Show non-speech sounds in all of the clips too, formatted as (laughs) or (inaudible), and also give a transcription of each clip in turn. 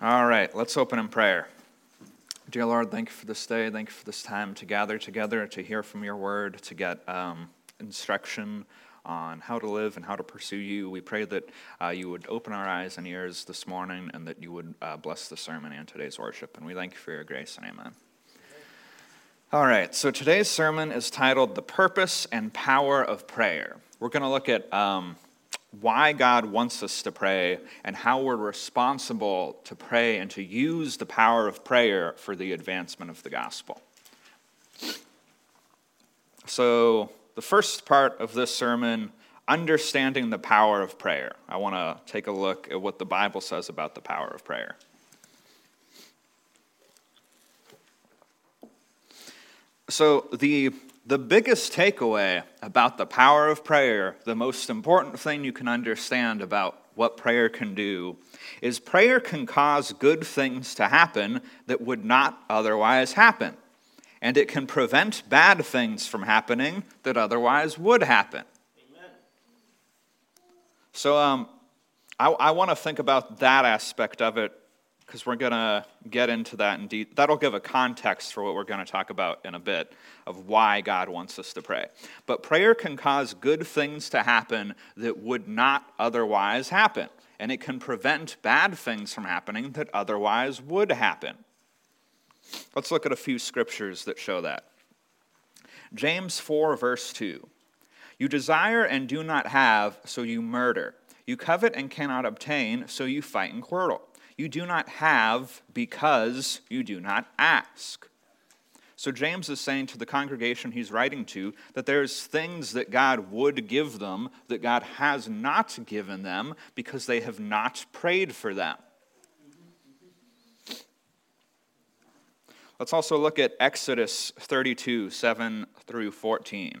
All right, let's open in prayer. Dear Lord, thank you for this day. Thank you for this time to gather together, to hear from your word, to get um, instruction on how to live and how to pursue you. We pray that uh, you would open our eyes and ears this morning and that you would uh, bless the sermon and today's worship. And we thank you for your grace and amen. All right, so today's sermon is titled The Purpose and Power of Prayer. We're going to look at. Um, why God wants us to pray and how we're responsible to pray and to use the power of prayer for the advancement of the gospel. So, the first part of this sermon, understanding the power of prayer. I want to take a look at what the Bible says about the power of prayer. So, the the biggest takeaway about the power of prayer, the most important thing you can understand about what prayer can do, is prayer can cause good things to happen that would not otherwise happen. And it can prevent bad things from happening that otherwise would happen. Amen. So um, I, I want to think about that aspect of it because we're going to get into that in detail. That'll give a context for what we're going to talk about in a bit of why God wants us to pray. But prayer can cause good things to happen that would not otherwise happen, and it can prevent bad things from happening that otherwise would happen. Let's look at a few scriptures that show that. James 4, verse 2. You desire and do not have, so you murder. You covet and cannot obtain, so you fight and quarrel. You do not have because you do not ask. So James is saying to the congregation he's writing to that there's things that God would give them that God has not given them because they have not prayed for them. Let's also look at Exodus 32, 7 through 14.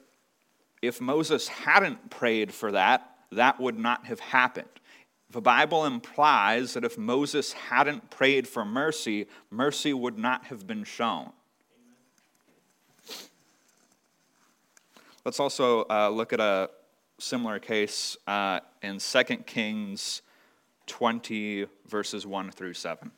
if Moses hadn't prayed for that, that would not have happened. The Bible implies that if Moses hadn't prayed for mercy, mercy would not have been shown. Let's also uh, look at a similar case uh, in 2 Kings 20, verses 1 through 7.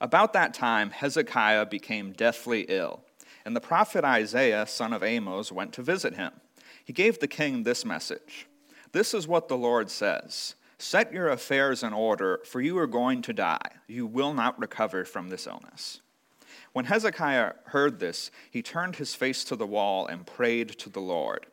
About that time, Hezekiah became deathly ill and the prophet Isaiah, son of Amos, went to visit him. He gave the king this message This is what the Lord says Set your affairs in order, for you are going to die. You will not recover from this illness. When Hezekiah heard this, he turned his face to the wall and prayed to the Lord.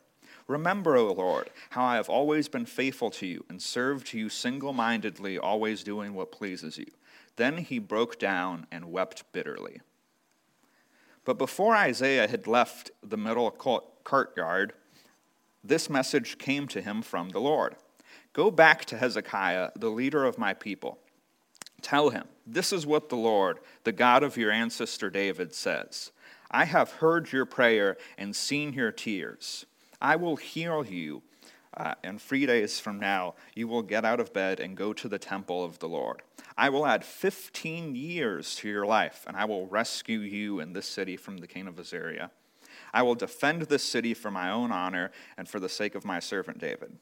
Remember, O Lord, how I have always been faithful to you and served you single mindedly, always doing what pleases you. Then he broke down and wept bitterly. But before Isaiah had left the middle courtyard, this message came to him from the Lord Go back to Hezekiah, the leader of my people. Tell him, This is what the Lord, the God of your ancestor David, says I have heard your prayer and seen your tears. I will heal you. Uh, and three days from now, you will get out of bed and go to the temple of the Lord. I will add 15 years to your life, and I will rescue you and this city from the king of Assyria. I will defend this city for my own honor and for the sake of my servant David.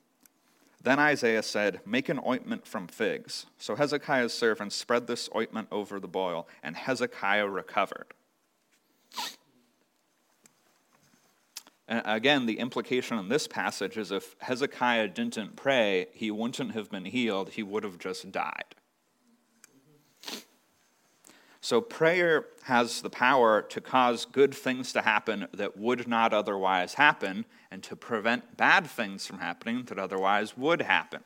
Then Isaiah said, Make an ointment from figs. So Hezekiah's servants spread this ointment over the boil, and Hezekiah recovered. And again, the implication in this passage is if Hezekiah didn't pray, he wouldn't have been healed, he would have just died. So, prayer has the power to cause good things to happen that would not otherwise happen, and to prevent bad things from happening that otherwise would happen.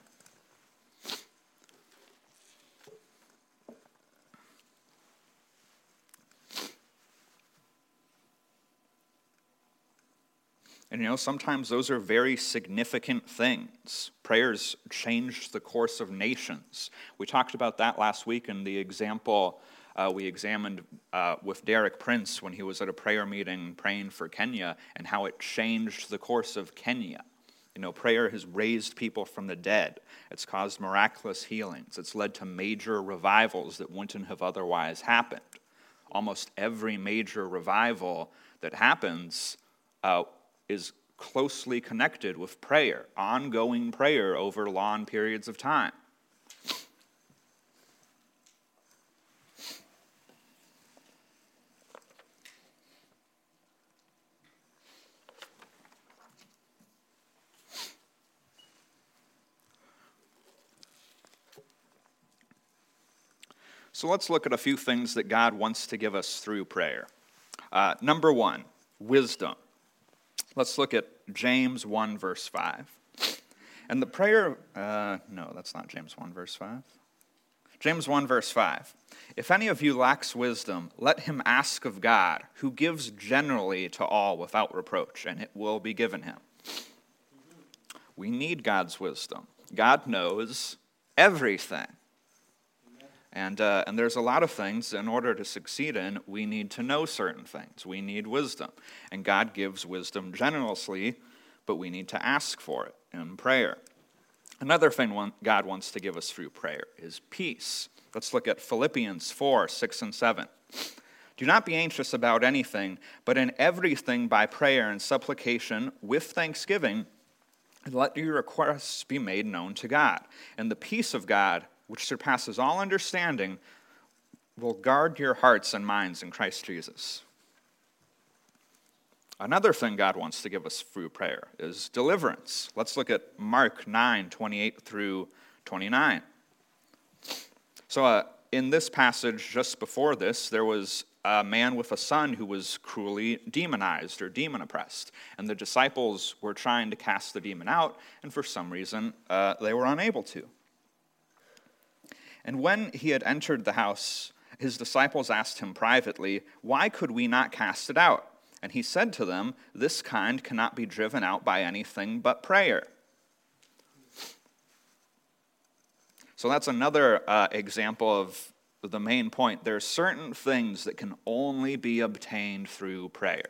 And you know, sometimes those are very significant things. Prayers change the course of nations. We talked about that last week in the example uh, we examined uh, with Derek Prince when he was at a prayer meeting praying for Kenya and how it changed the course of Kenya. You know, prayer has raised people from the dead. It's caused miraculous healings. It's led to major revivals that wouldn't have otherwise happened. Almost every major revival that happens uh, is closely connected with prayer, ongoing prayer over long periods of time. So let's look at a few things that God wants to give us through prayer. Uh, number one, wisdom. Let's look at James 1, verse 5. And the prayer, uh, no, that's not James 1, verse 5. James 1, verse 5. If any of you lacks wisdom, let him ask of God, who gives generally to all without reproach, and it will be given him. We need God's wisdom. God knows everything. And, uh, and there's a lot of things in order to succeed in, we need to know certain things. We need wisdom. And God gives wisdom generously, but we need to ask for it in prayer. Another thing God wants to give us through prayer is peace. Let's look at Philippians 4 6 and 7. Do not be anxious about anything, but in everything by prayer and supplication with thanksgiving, let your requests be made known to God. And the peace of God, which surpasses all understanding, will guard your hearts and minds in Christ Jesus. Another thing God wants to give us through prayer is deliverance. Let's look at Mark 9 28 through 29. So, uh, in this passage, just before this, there was a man with a son who was cruelly demonized or demon oppressed. And the disciples were trying to cast the demon out, and for some reason, uh, they were unable to. And when he had entered the house, his disciples asked him privately, Why could we not cast it out? And he said to them, This kind cannot be driven out by anything but prayer. So that's another uh, example of the main point. There are certain things that can only be obtained through prayer.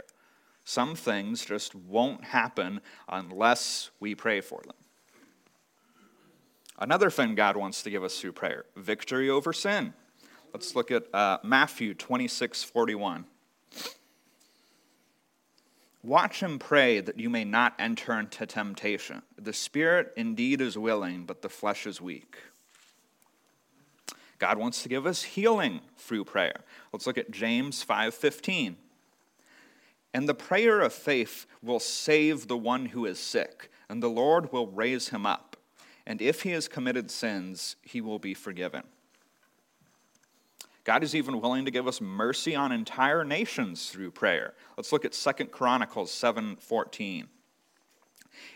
Some things just won't happen unless we pray for them. Another thing God wants to give us through prayer victory over sin. Let's look at uh, Matthew 26 41. Watch and pray that you may not enter into temptation. The spirit indeed is willing, but the flesh is weak. God wants to give us healing through prayer. Let's look at James 5:15. And the prayer of faith will save the one who is sick, and the Lord will raise him up and if he has committed sins, he will be forgiven. God is even willing to give us mercy on entire nations through prayer. Let's look at 2 Chronicles 7:14.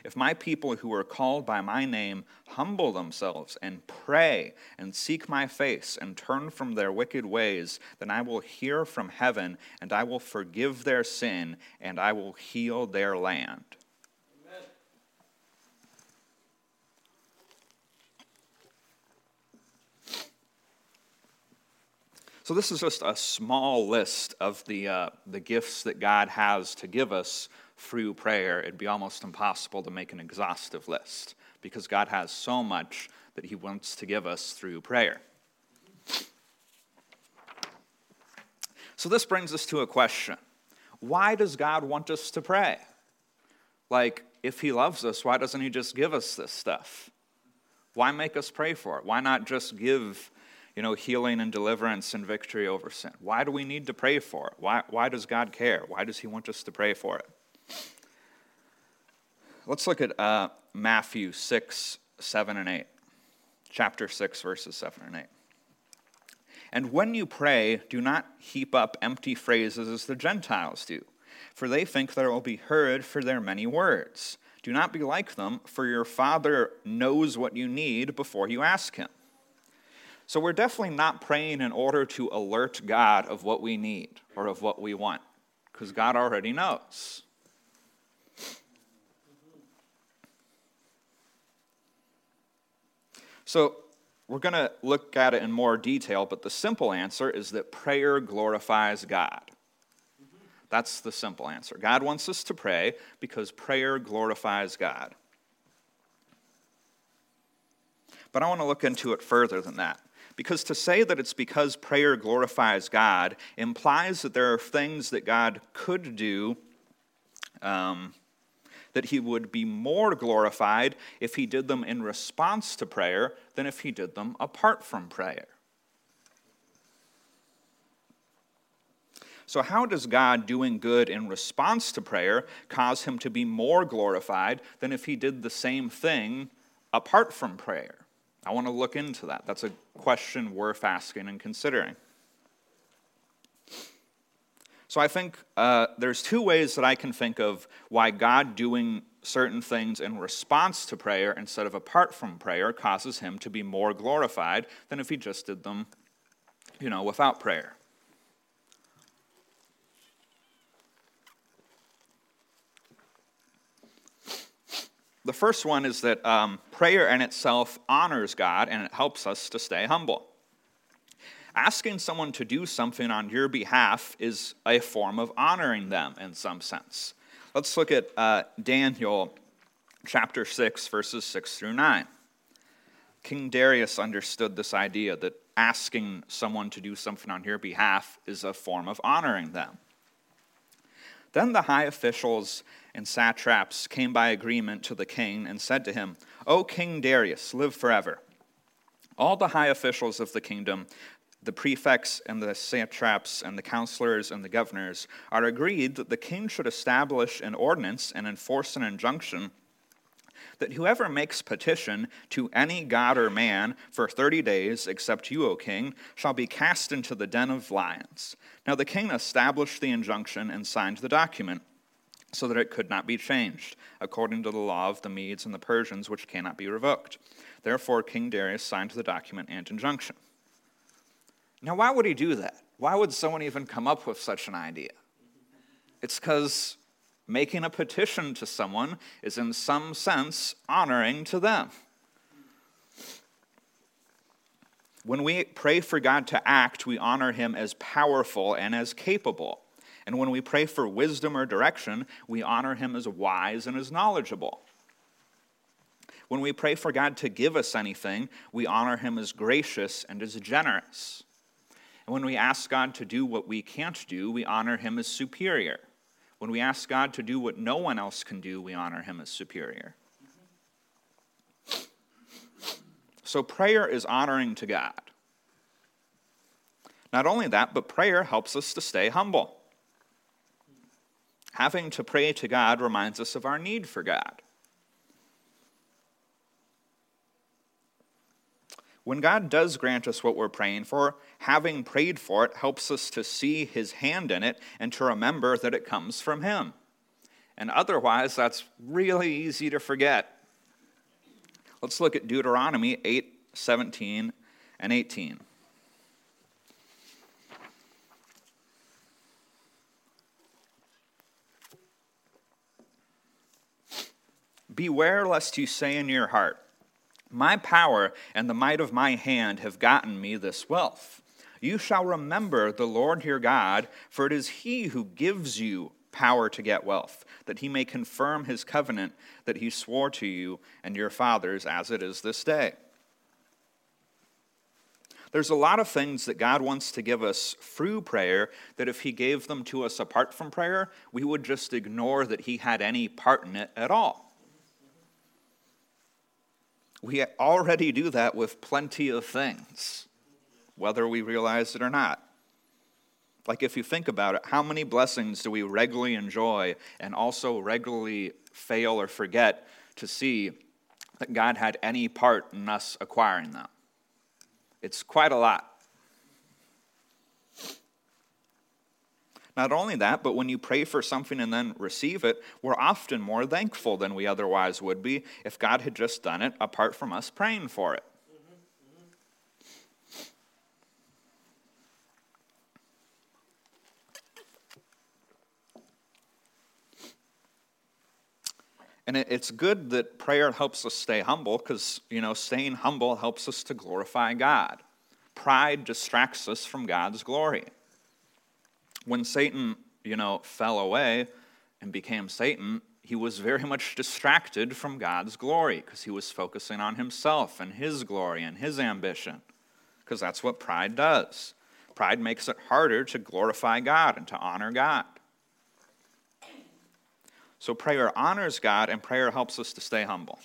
If my people who are called by my name humble themselves and pray and seek my face and turn from their wicked ways, then I will hear from heaven and I will forgive their sin and I will heal their land. So, this is just a small list of the, uh, the gifts that God has to give us through prayer. It'd be almost impossible to make an exhaustive list because God has so much that He wants to give us through prayer. So, this brings us to a question Why does God want us to pray? Like, if He loves us, why doesn't He just give us this stuff? Why make us pray for it? Why not just give you know, healing and deliverance and victory over sin? Why do we need to pray for it? Why, why does God care? Why does He want us to pray for it? Let's look at uh, Matthew 6, 7, and 8. Chapter 6, verses 7 and 8. And when you pray, do not heap up empty phrases as the Gentiles do, for they think that they will be heard for their many words. Do not be like them, for your Father knows what you need before you ask Him. So we're definitely not praying in order to alert God of what we need or of what we want, because God already knows. So we're going to look at it in more detail, but the simple answer is that prayer glorifies God. That's the simple answer. God wants us to pray because prayer glorifies God. But I want to look into it further than that. Because to say that it's because prayer glorifies God implies that there are things that God could do um, that he would be more glorified if he did them in response to prayer than if he did them apart from prayer. So, how does God doing good in response to prayer cause him to be more glorified than if he did the same thing apart from prayer? I want to look into that. That's a question worth asking and considering. So I think uh, there's two ways that I can think of why God doing certain things in response to prayer instead of apart from prayer causes him to be more glorified than if he just did them, you know, without prayer. The first one is that um, prayer in itself honors God and it helps us to stay humble asking someone to do something on your behalf is a form of honoring them in some sense. Let's look at uh, Daniel chapter 6, verses 6 through 9. King Darius understood this idea that asking someone to do something on your behalf is a form of honoring them. Then the high officials and satraps came by agreement to the king and said to him, O King Darius, live forever. All the high officials of the kingdom the prefects and the satraps and the counselors and the governors are agreed that the king should establish an ordinance and enforce an injunction that whoever makes petition to any god or man for 30 days, except you, O king, shall be cast into the den of lions. Now the king established the injunction and signed the document so that it could not be changed, according to the law of the Medes and the Persians, which cannot be revoked. Therefore, King Darius signed the document and injunction. Now, why would he do that? Why would someone even come up with such an idea? It's because making a petition to someone is, in some sense, honoring to them. When we pray for God to act, we honor him as powerful and as capable. And when we pray for wisdom or direction, we honor him as wise and as knowledgeable. When we pray for God to give us anything, we honor him as gracious and as generous. And when we ask God to do what we can't do, we honor him as superior. When we ask God to do what no one else can do, we honor him as superior. So prayer is honoring to God. Not only that, but prayer helps us to stay humble. Having to pray to God reminds us of our need for God. When God does grant us what we're praying for, having prayed for it helps us to see his hand in it and to remember that it comes from him. And otherwise, that's really easy to forget. Let's look at Deuteronomy 8 17 and 18. Beware lest you say in your heart, My power and the might of my hand have gotten me this wealth. You shall remember the Lord your God, for it is he who gives you power to get wealth, that he may confirm his covenant that he swore to you and your fathers as it is this day. There's a lot of things that God wants to give us through prayer that if He gave them to us apart from prayer, we would just ignore that He had any part in it at all. We already do that with plenty of things, whether we realize it or not. Like, if you think about it, how many blessings do we regularly enjoy and also regularly fail or forget to see that God had any part in us acquiring them? It's quite a lot. Not only that, but when you pray for something and then receive it, we're often more thankful than we otherwise would be if God had just done it apart from us praying for it. And it's good that prayer helps us stay humble because, you know, staying humble helps us to glorify God. Pride distracts us from God's glory. When Satan, you know, fell away and became Satan, he was very much distracted from God's glory because he was focusing on himself and his glory and his ambition because that's what pride does. Pride makes it harder to glorify God and to honor God. So prayer honors God, and prayer helps us to stay humble.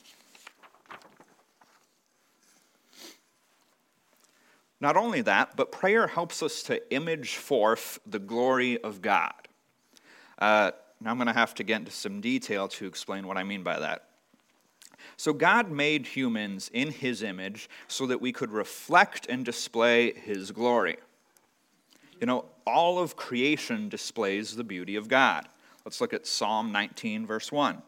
Not only that, but prayer helps us to image forth the glory of God. Uh, now I'm going to have to get into some detail to explain what I mean by that. So, God made humans in his image so that we could reflect and display his glory. You know, all of creation displays the beauty of God. Let's look at Psalm 19, verse 1.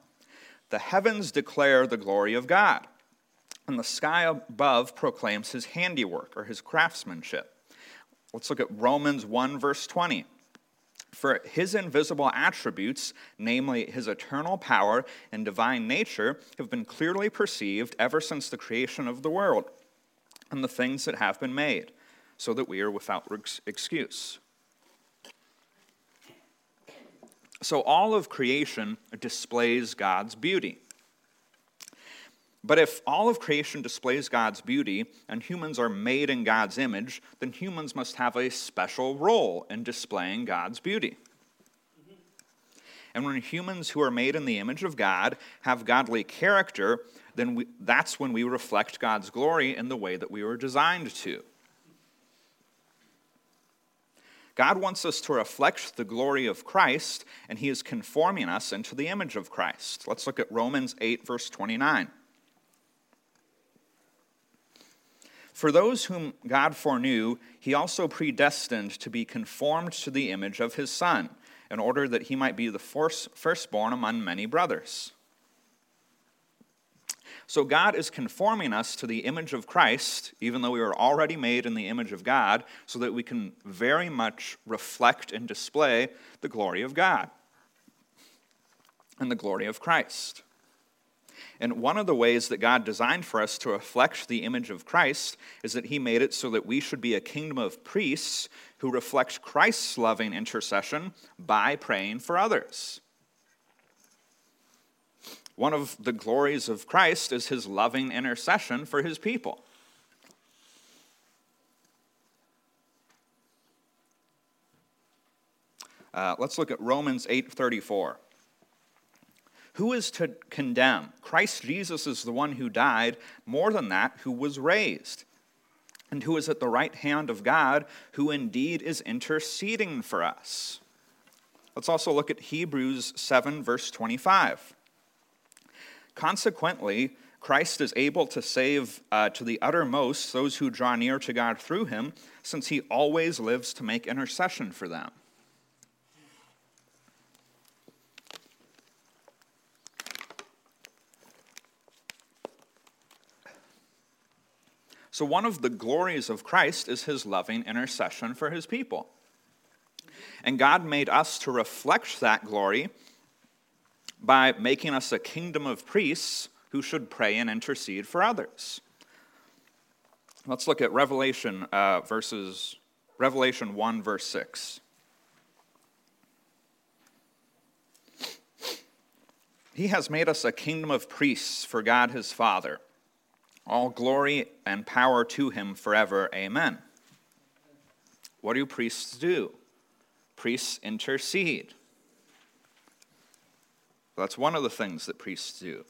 The heavens declare the glory of God, and the sky above proclaims his handiwork or his craftsmanship. Let's look at Romans 1, verse 20. For his invisible attributes, namely his eternal power and divine nature, have been clearly perceived ever since the creation of the world and the things that have been made, so that we are without excuse. So all of creation displays God's beauty. But if all of creation displays God's beauty and humans are made in God's image, then humans must have a special role in displaying God's beauty. And when humans who are made in the image of God have godly character, then we, that's when we reflect God's glory in the way that we were designed to. God wants us to reflect the glory of Christ, and He is conforming us into the image of Christ. Let's look at Romans 8, verse 29. For those whom God foreknew, He also predestined to be conformed to the image of His Son, in order that He might be the firstborn among many brothers. So God is conforming us to the image of Christ, even though we were already made in the image of God, so that we can very much reflect and display the glory of God and the glory of Christ. And one of the ways that God designed for us to reflect the image of Christ is that He made it so that we should be a kingdom of priests who reflect Christ's loving intercession by praying for others. One of the glories of Christ is his loving intercession for his people. Uh, let's look at Romans 8:34. Who is to condemn? Christ Jesus is the one who died, more than that, who was raised, and who is at the right hand of God, who indeed is interceding for us. Let's also look at Hebrews 7, verse 25. Consequently, Christ is able to save uh, to the uttermost those who draw near to God through him, since he always lives to make intercession for them. So, one of the glories of Christ is his loving intercession for his people. And God made us to reflect that glory by making us a kingdom of priests who should pray and intercede for others. Let's look at Revelation uh, verses Revelation 1 verse 6. He has made us a kingdom of priests for God his Father. All glory and power to him forever. Amen. What do priests do? Priests intercede. That's one of the things that priests do.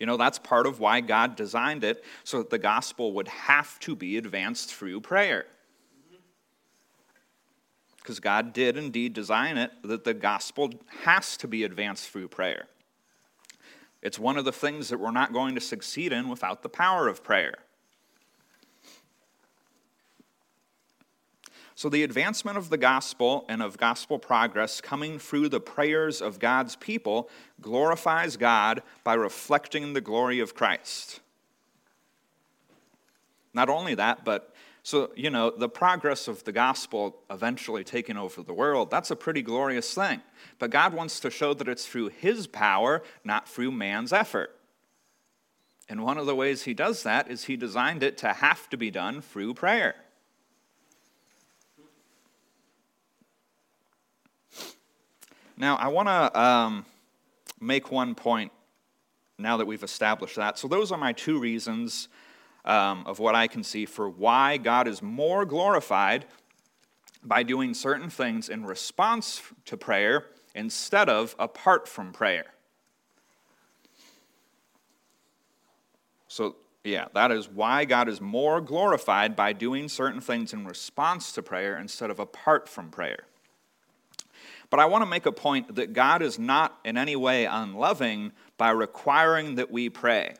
You know, that's part of why God designed it so that the gospel would have to be advanced through prayer. Because God did indeed design it that the gospel has to be advanced through prayer. It's one of the things that we're not going to succeed in without the power of prayer. So, the advancement of the gospel and of gospel progress coming through the prayers of God's people glorifies God by reflecting the glory of Christ. Not only that, but so, you know, the progress of the gospel eventually taking over the world, that's a pretty glorious thing. But God wants to show that it's through His power, not through man's effort. And one of the ways He does that is He designed it to have to be done through prayer. Now, I want to um, make one point now that we've established that. So, those are my two reasons um, of what I can see for why God is more glorified by doing certain things in response to prayer instead of apart from prayer. So, yeah, that is why God is more glorified by doing certain things in response to prayer instead of apart from prayer. But I want to make a point that God is not in any way unloving by requiring that we pray.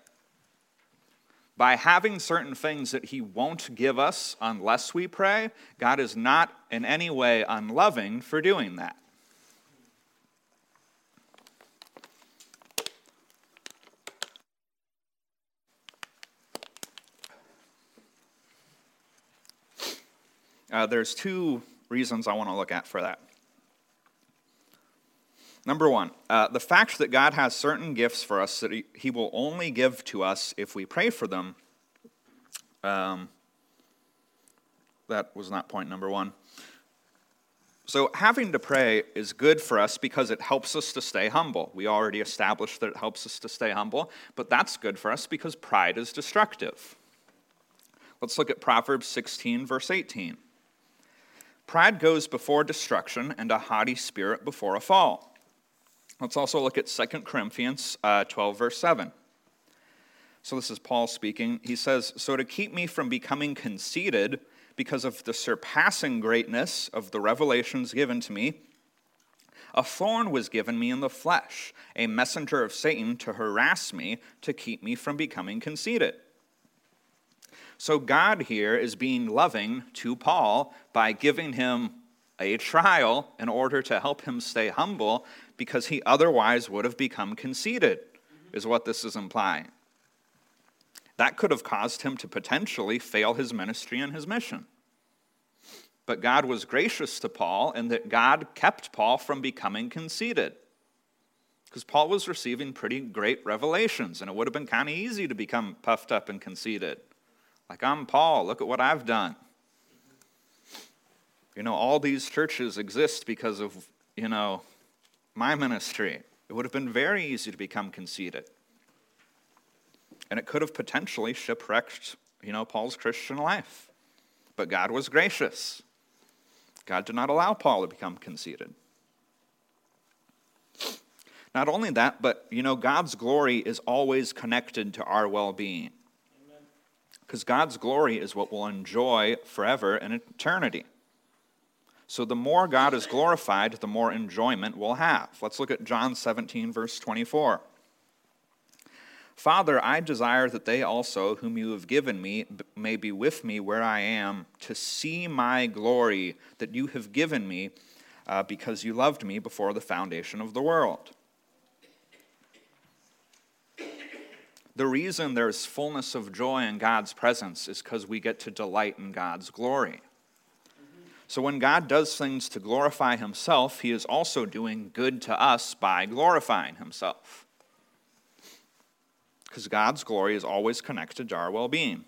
By having certain things that He won't give us unless we pray, God is not in any way unloving for doing that. Uh, there's two reasons I want to look at for that. Number one, uh, the fact that God has certain gifts for us that he, will only give to us if we pray for them. Um, that was not point number one. So, having to pray is good for us because it helps us to stay humble. We already established that it helps us to stay humble, but that's good for us because pride is destructive. Let's look at Proverbs 16, verse 18. Pride goes before destruction, and a haughty spirit before a fall. Let's also look at 2 Corinthians uh, 12, verse 7. So this is Paul speaking. He says, So to keep me from becoming conceited because of the surpassing greatness of the revelations given to me, a thorn was given me in the flesh, a messenger of Satan to harass me, to keep me from becoming conceited. So God here is being loving to Paul by giving him a trial in order to help him stay humble because he otherwise would have become conceited, is what this is implying. That could have caused him to potentially fail his ministry and his mission. But God was gracious to Paul in that God kept Paul from becoming conceited. Because Paul was receiving pretty great revelations, and it would have been kind of easy to become puffed up and conceited. Like, I'm Paul, look at what I've done. You know, all these churches exist because of, you know, my ministry, it would have been very easy to become conceited. And it could have potentially shipwrecked, you know, Paul's Christian life. But God was gracious. God did not allow Paul to become conceited. Not only that, but, you know, God's glory is always connected to our well being. Because God's glory is what we'll enjoy forever in eternity. So the more God is glorified, the more enjoyment we'll have. Let's look at John 17, verse 24. Father, I desire that they also, whom you have given me, may be with me where I am, to see my glory that you have given me, uh, because you loved me before the foundation of the world. The reason there's fullness of joy in God's presence is because we get to delight in God's glory. So when God does things to glorify himself, he is also doing good to us by glorifying himself. Because God's glory is always connected to our well being.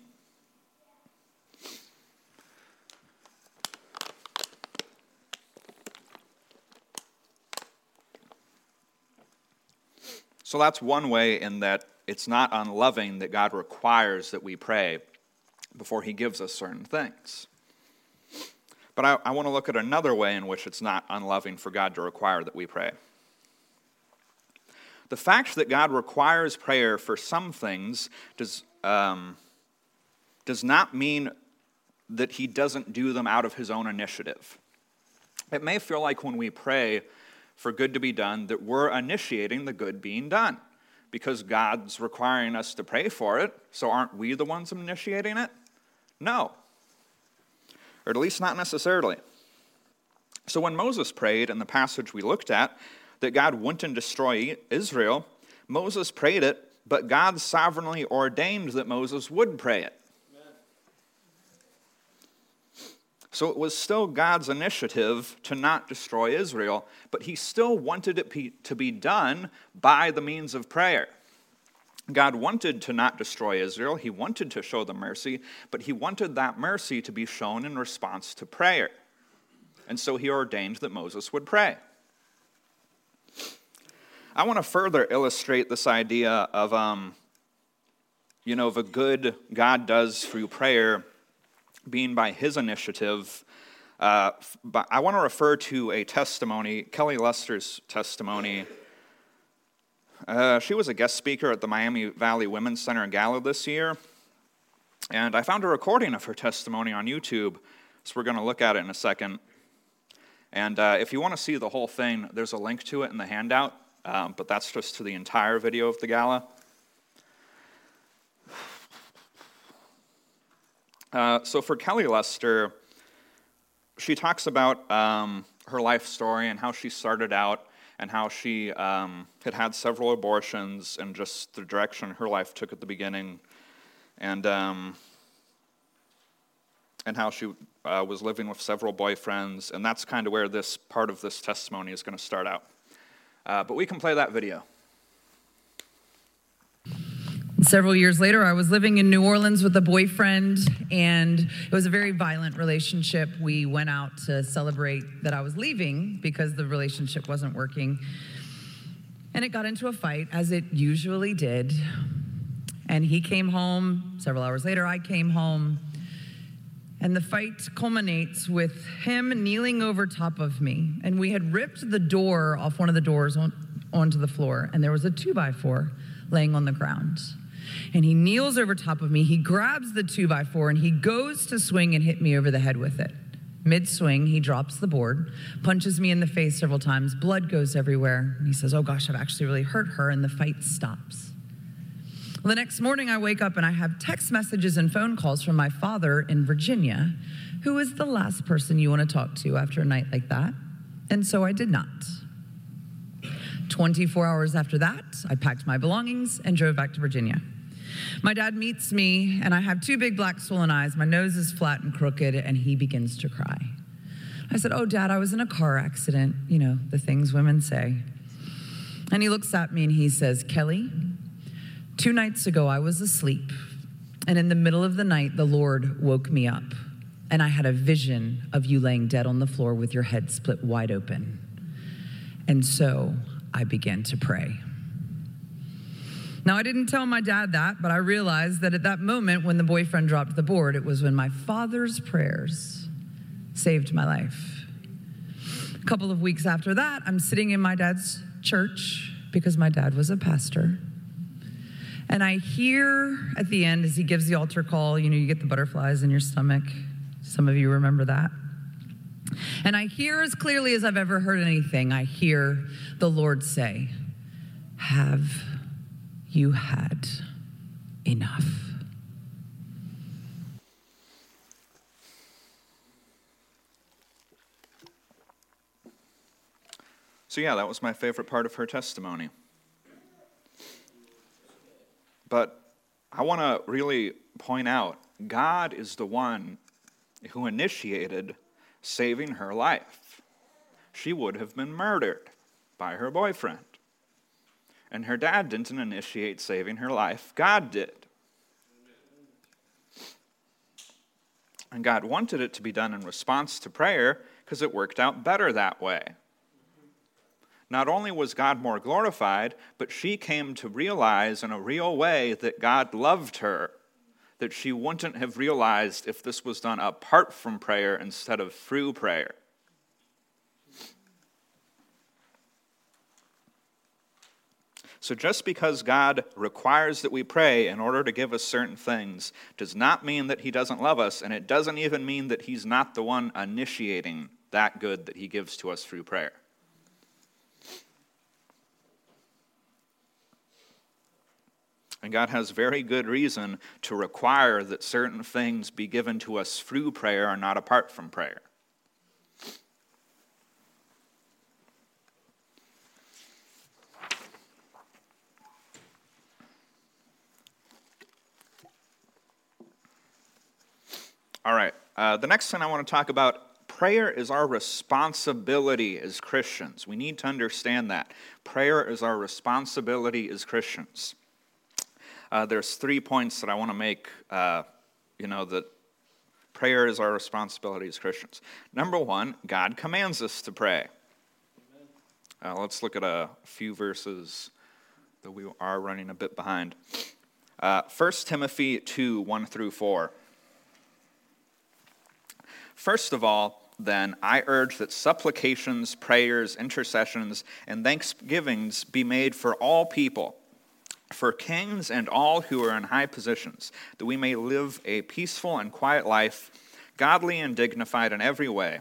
So that's one way in that it's not unloving that God requires that we pray before he gives us certain things. But I, I want to look at another way in which it's not unloving for God to require that we pray. The fact that God requires prayer for some things does, um, does not mean that he doesn't do them out of his own initiative. It may feel like when we pray for good to be done that we're initiating the good being done because God's requiring us to pray for it, so aren't we the ones initiating it? No. Or at least not necessarily. So when Moses prayed in the passage we looked at that God wouldn't destroy Israel, Moses prayed it, but God sovereignly ordained that Moses would pray it. So it was still God's initiative to not destroy Israel, but he still wanted it to be done by the means of prayer. God wanted to not destroy Israel. He wanted to show them mercy, but he wanted that mercy to be shown in response to prayer. And so he ordained that Moses would pray. I want to further illustrate this idea of, um, you know, the good God does through prayer being by his initiative. Uh, but I want to refer to a testimony, Kelly Lester's testimony. Uh, she was a guest speaker at the Miami Valley Women's Center Gala this year. And I found a recording of her testimony on YouTube, so we're going to look at it in a second. And uh, if you want to see the whole thing, there's a link to it in the handout, um, but that's just to the entire video of the gala. Uh, so for Kelly Lester, she talks about um, her life story and how she started out and how she um, had had several abortions and just the direction her life took at the beginning, and um, and how she uh, was living with several boyfriends, and that's kind of where this part of this testimony is going to start out. Uh, but we can play that video. Several years later, I was living in New Orleans with a boyfriend, and it was a very violent relationship. We went out to celebrate that I was leaving because the relationship wasn't working. And it got into a fight, as it usually did. And he came home. Several hours later, I came home. And the fight culminates with him kneeling over top of me. And we had ripped the door off one of the doors on, onto the floor, and there was a two by four laying on the ground and he kneels over top of me. He grabs the two by four and he goes to swing and hit me over the head with it. Mid swing, he drops the board, punches me in the face several times. Blood goes everywhere. He says, Oh gosh, I've actually really hurt her. And the fight stops. Well, the next morning, I wake up and I have text messages and phone calls from my father in Virginia, who is the last person you want to talk to after a night like that. And so I did not. 24 hours after that, I packed my belongings and drove back to Virginia. My dad meets me, and I have two big black swollen eyes. My nose is flat and crooked, and he begins to cry. I said, Oh, dad, I was in a car accident. You know, the things women say. And he looks at me and he says, Kelly, two nights ago I was asleep, and in the middle of the night, the Lord woke me up, and I had a vision of you laying dead on the floor with your head split wide open. And so I began to pray. Now, I didn't tell my dad that, but I realized that at that moment when the boyfriend dropped the board, it was when my father's prayers saved my life. A couple of weeks after that, I'm sitting in my dad's church because my dad was a pastor. And I hear at the end, as he gives the altar call, you know, you get the butterflies in your stomach. Some of you remember that. And I hear as clearly as I've ever heard anything, I hear the Lord say, Have you had enough. So, yeah, that was my favorite part of her testimony. But I want to really point out God is the one who initiated saving her life. She would have been murdered by her boyfriend. And her dad didn't initiate saving her life, God did. And God wanted it to be done in response to prayer because it worked out better that way. not only was God more glorified, but she came to realize in a real way that God loved her, that she wouldn't have realized if this was done apart from prayer instead of through prayer. So, just because God requires that we pray in order to give us certain things does not mean that He doesn't love us, and it doesn't even mean that He's not the one initiating that good that He gives to us through prayer. And God has very good reason to require that certain things be given to us through prayer and not apart from prayer. All right, uh, the next thing I want to talk about prayer is our responsibility as Christians. We need to understand that. Prayer is our responsibility as Christians. Uh, there's three points that I want to make, uh, you know, that prayer is our responsibility as Christians. Number one, God commands us to pray. Uh, let's look at a few verses that we are running a bit behind. Uh, 1 Timothy 2 1 through 4. First of all, then, I urge that supplications, prayers, intercessions, and thanksgivings be made for all people for kings and all who are in high positions, that we may live a peaceful and quiet life, godly and dignified in every way.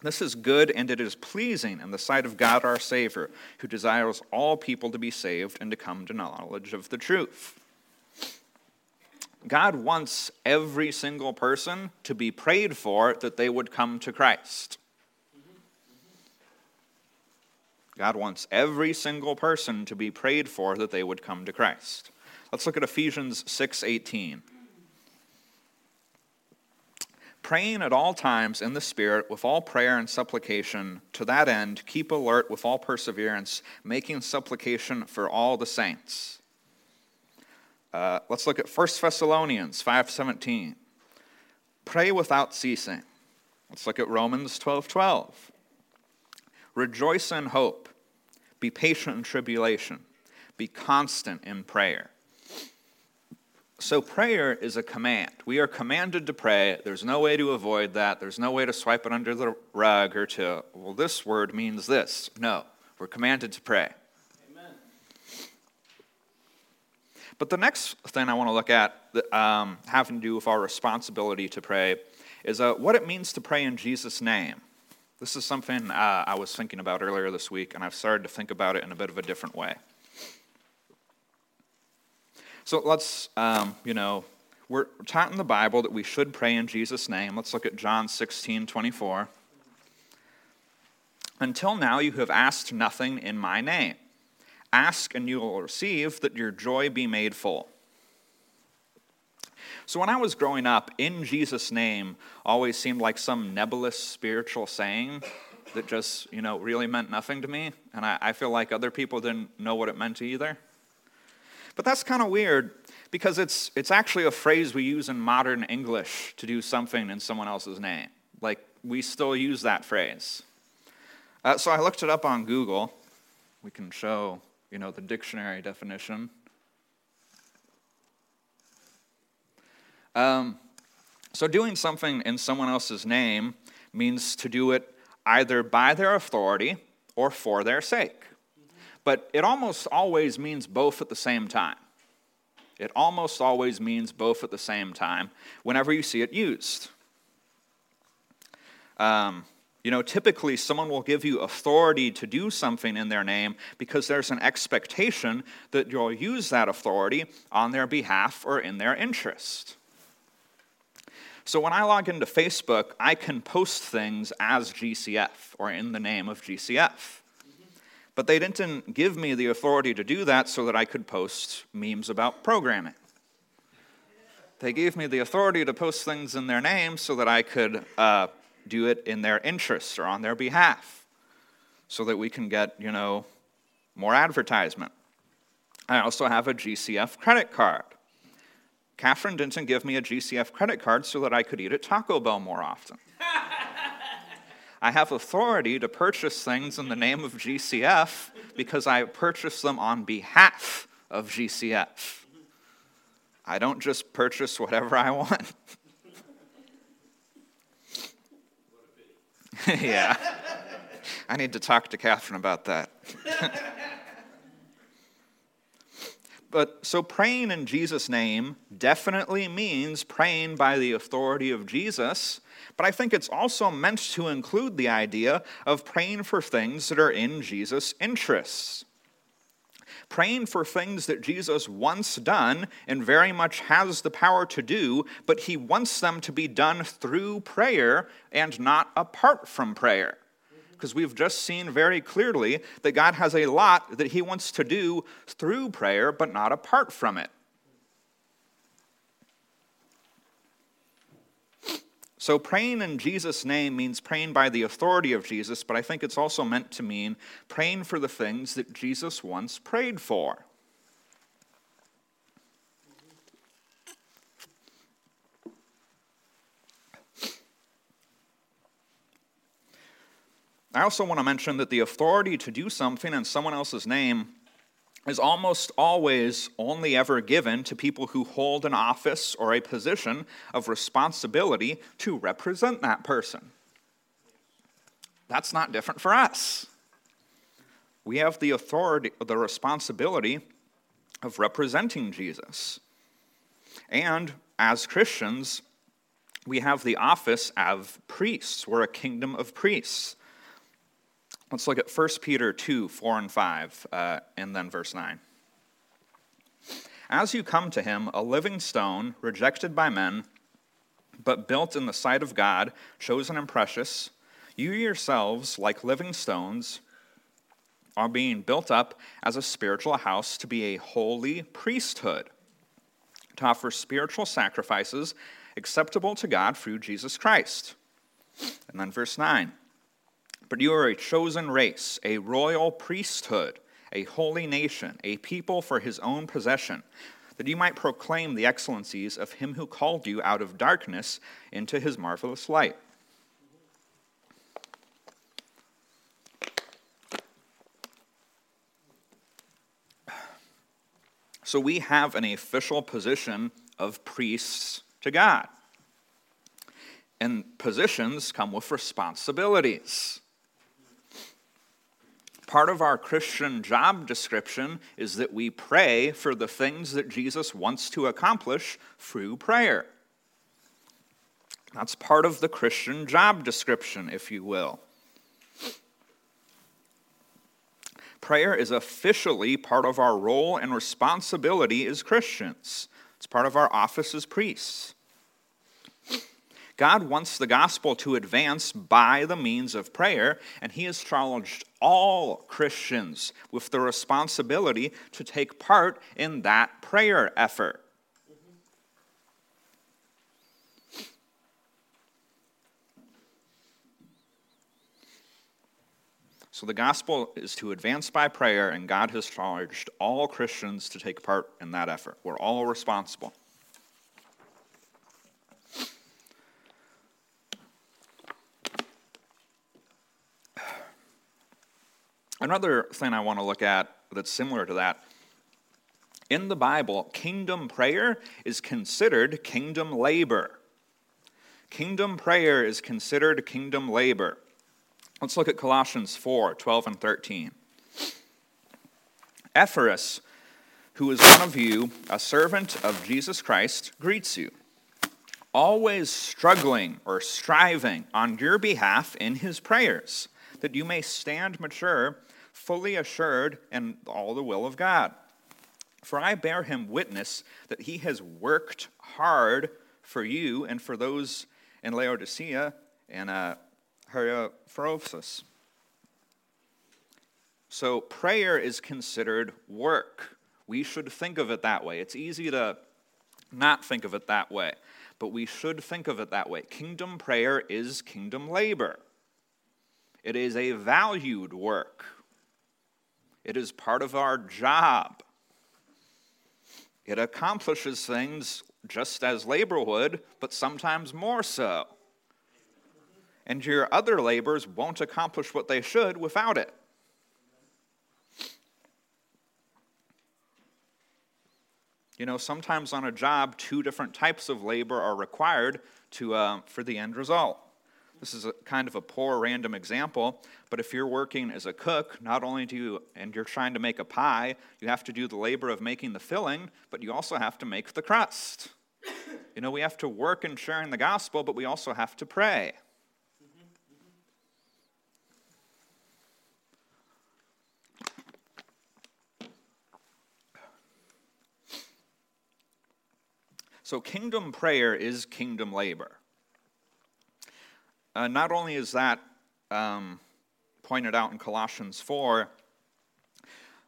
This is good and it is pleasing in the sight of God our Savior, who desires all people to be saved and to come to knowledge of the truth. God wants every single person to be prayed for that they would come to Christ. God wants every single person to be prayed for that they would come to Christ. Let's look at Ephesians 6:18. Praying at all times in the Spirit with all prayer and supplication, to that end, keep alert with all perseverance, making supplication for all the saints. Uh, let's look at 1 Thessalonians 5:17. Pray without ceasing. Let's look at Romans 12:12. Rejoice in hope. Be patient in tribulation. Be constant in prayer. So, prayer is a command. We are commanded to pray. There's no way to avoid that. There's no way to swipe it under the rug or to, well, this word means this. No, we're commanded to pray. Amen. But the next thing I want to look at, um, having to do with our responsibility to pray, is uh, what it means to pray in Jesus' name. This is something uh, I was thinking about earlier this week, and I've started to think about it in a bit of a different way. So let's, um, you know, we're taught in the Bible that we should pray in Jesus' name. Let's look at John 16 24. Until now, you have asked nothing in my name. Ask and you will receive, that your joy be made full. So when I was growing up, in Jesus' name always seemed like some nebulous spiritual saying that just, you know, really meant nothing to me. And I, I feel like other people didn't know what it meant either. But that's kind of weird because it's, it's actually a phrase we use in modern English to do something in someone else's name. Like, we still use that phrase. Uh, so I looked it up on Google. We can show, you know, the dictionary definition. Um, so, doing something in someone else's name means to do it either by their authority or for their sake. But it almost always means both at the same time. It almost always means both at the same time whenever you see it used. Um, you know, typically someone will give you authority to do something in their name because there's an expectation that you'll use that authority on their behalf or in their interest. So when I log into Facebook, I can post things as GCF or in the name of GCF. But they didn't give me the authority to do that so that I could post memes about programming. They gave me the authority to post things in their name so that I could uh, do it in their interests or on their behalf, so that we can get, you know, more advertisement. I also have a GCF credit card. Catherine didn't give me a GCF credit card so that I could eat at Taco Bell more often. (laughs) I have authority to purchase things in the name of GCF because I purchase them on behalf of GCF. I don't just purchase whatever I want. (laughs) (laughs) yeah. I need to talk to Catherine about that. (laughs) but so praying in Jesus' name definitely means praying by the authority of Jesus, but I think it's also meant to include the idea of praying for things that are in Jesus' interests praying for things that Jesus once done and very much has the power to do, but he wants them to be done through prayer and not apart from prayer. Because we've just seen very clearly that God has a lot that he wants to do through prayer, but not apart from it. So, praying in Jesus' name means praying by the authority of Jesus, but I think it's also meant to mean praying for the things that Jesus once prayed for. I also want to mention that the authority to do something in someone else's name is almost always only ever given to people who hold an office or a position of responsibility to represent that person. That's not different for us. We have the authority, the responsibility of representing Jesus. And as Christians, we have the office of priests. We're a kingdom of priests. Let's look at 1 Peter 2 4 and 5, uh, and then verse 9. As you come to him, a living stone, rejected by men, but built in the sight of God, chosen and precious, you yourselves, like living stones, are being built up as a spiritual house to be a holy priesthood, to offer spiritual sacrifices acceptable to God through Jesus Christ. And then verse 9. But you are a chosen race, a royal priesthood, a holy nation, a people for his own possession, that you might proclaim the excellencies of him who called you out of darkness into his marvelous light. So we have an official position of priests to God. And positions come with responsibilities. Part of our Christian job description is that we pray for the things that Jesus wants to accomplish through prayer. That's part of the Christian job description, if you will. Prayer is officially part of our role and responsibility as Christians. It's part of our office as priests. God wants the gospel to advance by the means of prayer, and He has challenged all Christians with the responsibility to take part in that prayer effort. So the gospel is to advance by prayer, and God has charged all Christians to take part in that effort. We're all responsible. Another thing I want to look at that's similar to that in the Bible, kingdom prayer is considered kingdom labor. Kingdom prayer is considered kingdom labor. Let's look at Colossians 4 12 and 13. Epaphras, who is one of you, a servant of Jesus Christ, greets you, always struggling or striving on your behalf in his prayers, that you may stand mature fully assured in all the will of God. For I bear him witness that he has worked hard for you and for those in Laodicea and uh, Hierapolis. So prayer is considered work. We should think of it that way. It's easy to not think of it that way, but we should think of it that way. Kingdom prayer is kingdom labor. It is a valued work. It is part of our job. It accomplishes things just as labor would, but sometimes more so. and your other labors won't accomplish what they should without it. You know, sometimes on a job, two different types of labor are required to, uh, for the end result. This is a kind of a poor random example, but if you're working as a cook, not only do you, and you're trying to make a pie, you have to do the labor of making the filling, but you also have to make the crust. You know, we have to work in sharing the gospel, but we also have to pray. So, kingdom prayer is kingdom labor. Uh, not only is that um, pointed out in Colossians 4,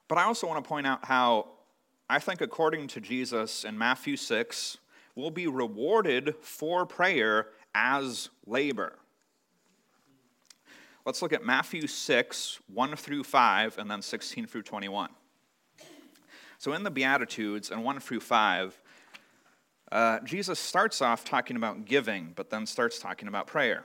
but I also want to point out how I think, according to Jesus in Matthew 6, we'll be rewarded for prayer as labor. Let's look at Matthew 6, 1 through 5, and then 16 through 21. So, in the Beatitudes, and 1 through 5, uh, Jesus starts off talking about giving, but then starts talking about prayer.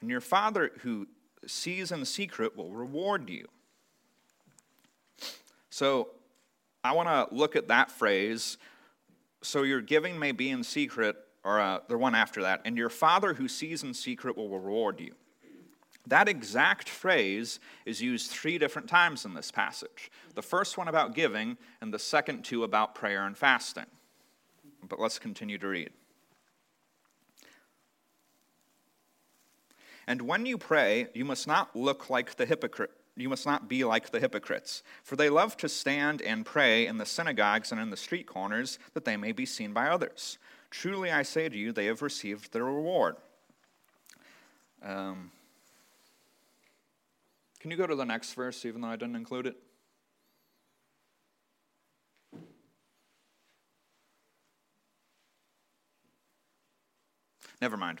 And your Father who sees in secret will reward you. So I want to look at that phrase. So your giving may be in secret, or uh, the one after that, and your Father who sees in secret will reward you. That exact phrase is used three different times in this passage. The first one about giving, and the second two about prayer and fasting. But let's continue to read. And when you pray, you must not look like the hypocrite. You must not be like the hypocrites, for they love to stand and pray in the synagogues and in the street corners, that they may be seen by others. Truly I say to you, they have received their reward. Um, can you go to the next verse, even though I didn't include it? Never mind.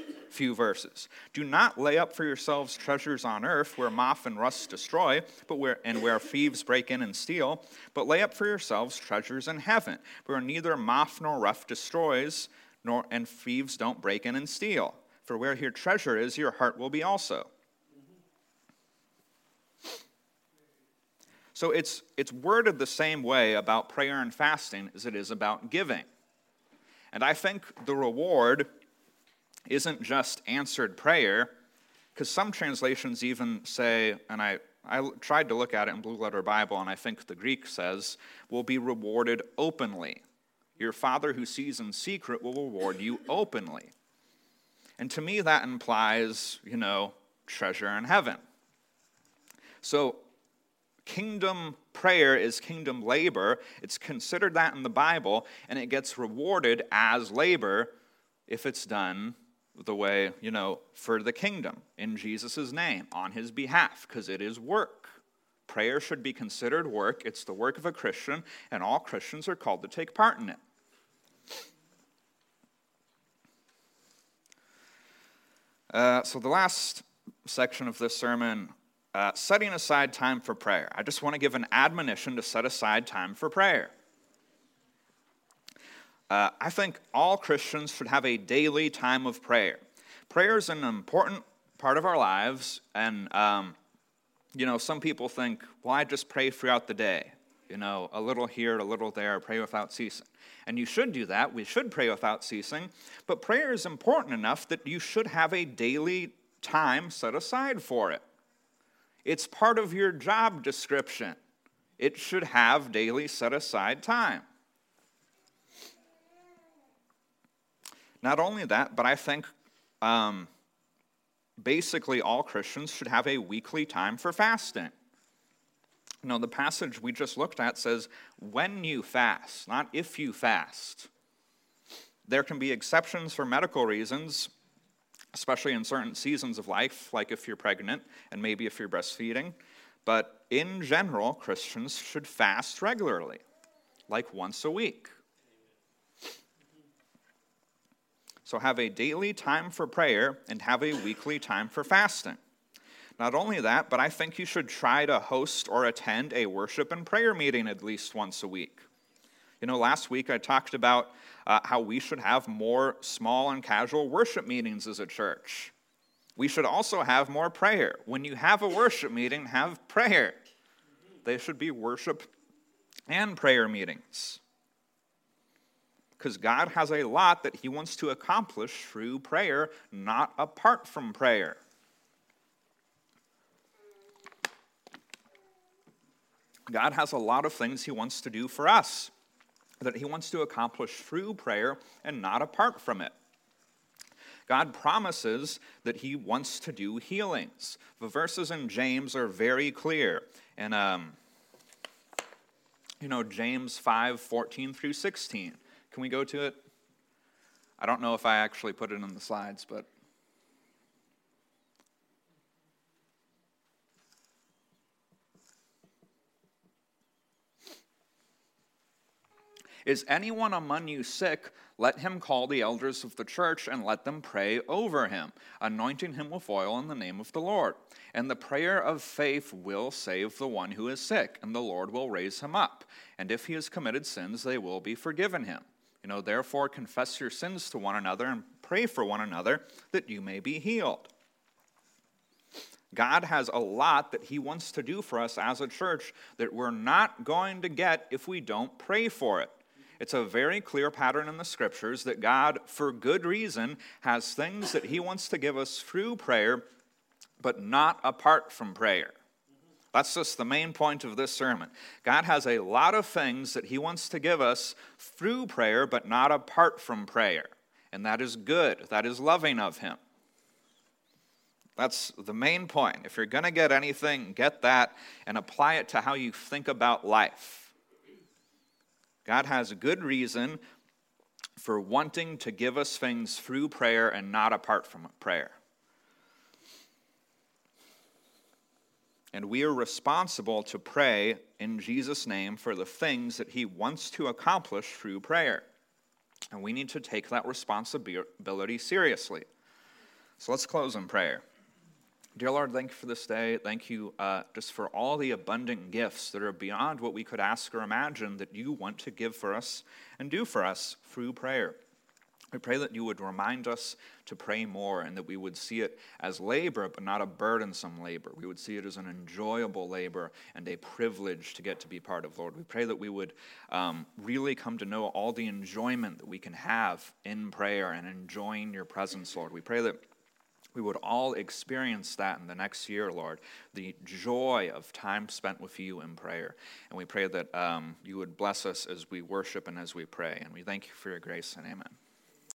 few verses. Do not lay up for yourselves treasures on earth where moth and rust destroy, but where and where thieves break in and steal, but lay up for yourselves treasures in heaven, where neither moth nor rust destroys, nor and thieves don't break in and steal. For where your treasure is, your heart will be also. So it's, it's worded the same way about prayer and fasting as it is about giving. And I think the reward isn't just answered prayer, because some translations even say, and I, I tried to look at it in Blue Letter Bible, and I think the Greek says, will be rewarded openly. Your Father who sees in secret will reward you openly. And to me, that implies, you know, treasure in heaven. So, kingdom prayer is kingdom labor. It's considered that in the Bible, and it gets rewarded as labor if it's done the way, you know, for the kingdom in Jesus' name on his behalf, because it is work. Prayer should be considered work. It's the work of a Christian, and all Christians are called to take part in it. Uh, so, the last section of this sermon, uh, setting aside time for prayer. I just want to give an admonition to set aside time for prayer. Uh, I think all Christians should have a daily time of prayer. Prayer is an important part of our lives, and um, you know, some people think, well, I just pray throughout the day. You know, a little here, a little there, pray without ceasing. And you should do that. We should pray without ceasing. But prayer is important enough that you should have a daily time set aside for it. It's part of your job description. it should have daily set aside time. Not only that, but I think um, basically all Christians should have a weekly time for fasting. You know, the passage we just looked at says, when you fast, not if you fast. There can be exceptions for medical reasons, especially in certain seasons of life, like if you're pregnant and maybe if you're breastfeeding. But in general, Christians should fast regularly, like once a week. So have a daily time for prayer and have a weekly time for fasting. Not only that, but I think you should try to host or attend a worship and prayer meeting at least once a week. You know, last week I talked about uh, how we should have more small and casual worship meetings as a church. We should also have more prayer. When you have a worship meeting, have prayer. They should be worship and prayer meetings because God has a lot that He wants to accomplish through prayer, not apart from prayer. God has a lot of things He wants to do for us that He wants to accomplish through prayer and not apart from it. God promises that He wants to do healings. The verses in James are very clear. And, um, you know, James 5 14 through 16. Can we go to it? I don't know if I actually put it in the slides, but. Is anyone among you sick? Let him call the elders of the church and let them pray over him, anointing him with oil in the name of the Lord. And the prayer of faith will save the one who is sick, and the Lord will raise him up. And if he has committed sins, they will be forgiven him. You know, therefore confess your sins to one another and pray for one another that you may be healed. God has a lot that He wants to do for us as a church that we're not going to get if we don't pray for it. It's a very clear pattern in the scriptures that God, for good reason, has things that He wants to give us through prayer, but not apart from prayer. That's just the main point of this sermon. God has a lot of things that He wants to give us through prayer, but not apart from prayer. And that is good, that is loving of Him. That's the main point. If you're going to get anything, get that and apply it to how you think about life. God has a good reason for wanting to give us things through prayer and not apart from prayer. And we are responsible to pray in Jesus' name for the things that He wants to accomplish through prayer. And we need to take that responsibility seriously. So let's close in prayer. Dear Lord, thank you for this day. Thank you uh, just for all the abundant gifts that are beyond what we could ask or imagine that you want to give for us and do for us through prayer. We pray that you would remind us to pray more and that we would see it as labor, but not a burdensome labor. We would see it as an enjoyable labor and a privilege to get to be part of, Lord. We pray that we would um, really come to know all the enjoyment that we can have in prayer and enjoying your presence, Lord. We pray that we would all experience that in the next year, Lord, the joy of time spent with you in prayer. And we pray that um, you would bless us as we worship and as we pray. And we thank you for your grace and amen.